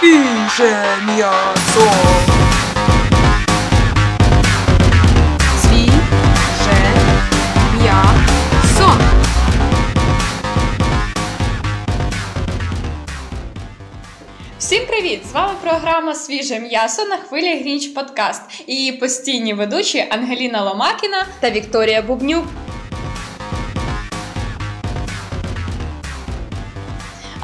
Свіже м'ясо. Свіже м'ясо. Всім привіт! З вами програма Свіже м'ясо на хвилі Грінч Подкаст і її постійні ведучі Ангеліна Ломакіна Та Вікторія Бубнюк.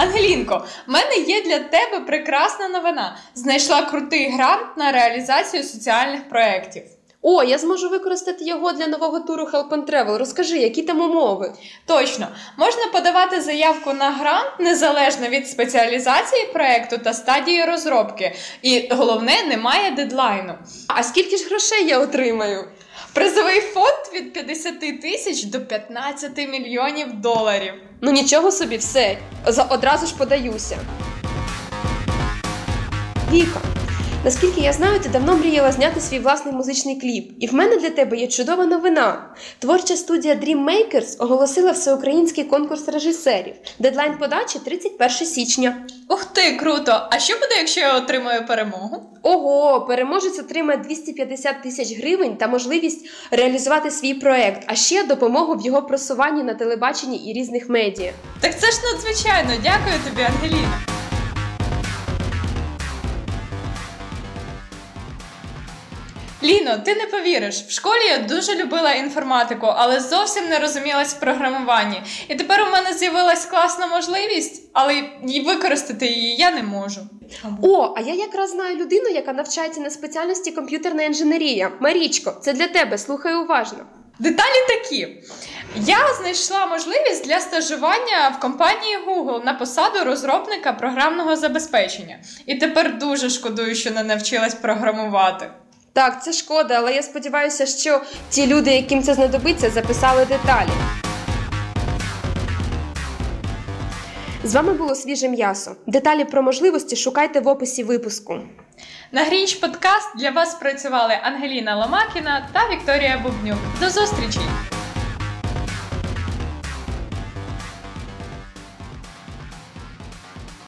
Ангелінко, в мене є для тебе прекрасна новина. Знайшла крутий грант на реалізацію соціальних проєктів. О, я зможу використати його для нового туру Help and Travel. Розкажи, які там умови? Точно, можна подавати заявку на грант незалежно від спеціалізації проєкту та стадії розробки. І головне, немає дедлайну. А скільки ж грошей я отримаю? Призовий фонд від 50 тисяч до 15 мільйонів доларів. Ну нічого собі, все. За- Одразу ж подаюся. Віка, наскільки я знаю, ти давно мріяла зняти свій власний музичний кліп. І в мене для тебе є чудова новина. Творча студія Dream Makers оголосила всеукраїнський конкурс режисерів. Дедлайн подачі 31 січня. Ух ти, круто! А що буде, якщо я отримаю перемогу? Ого, переможець отримає 250 тисяч гривень та можливість реалізувати свій проект, а ще допомогу в його просуванні на телебаченні і різних медіа. Так це ж надзвичайно. Дякую тобі, Ангеліна. Ліно, ти не повіриш, в школі я дуже любила інформатику, але зовсім не розумілась в програмуванні. І тепер у мене з'явилась класна можливість, але й використати її я не можу. О, а я якраз знаю людину, яка навчається на спеціальності комп'ютерна інженерія. Марічко, це для тебе, слухай уважно. Деталі такі. Я знайшла можливість для стажування в компанії Google на посаду розробника програмного забезпечення. І тепер дуже шкодую, що не навчилась програмувати. Так, це шкода, але я сподіваюся, що ті люди, яким це знадобиться, записали деталі. З вами було свіже м'ясо. Деталі про можливості шукайте в описі випуску. На Грінч Подкаст для вас працювали Ангеліна Ломакіна та Вікторія Бубнюк. До зустрічі!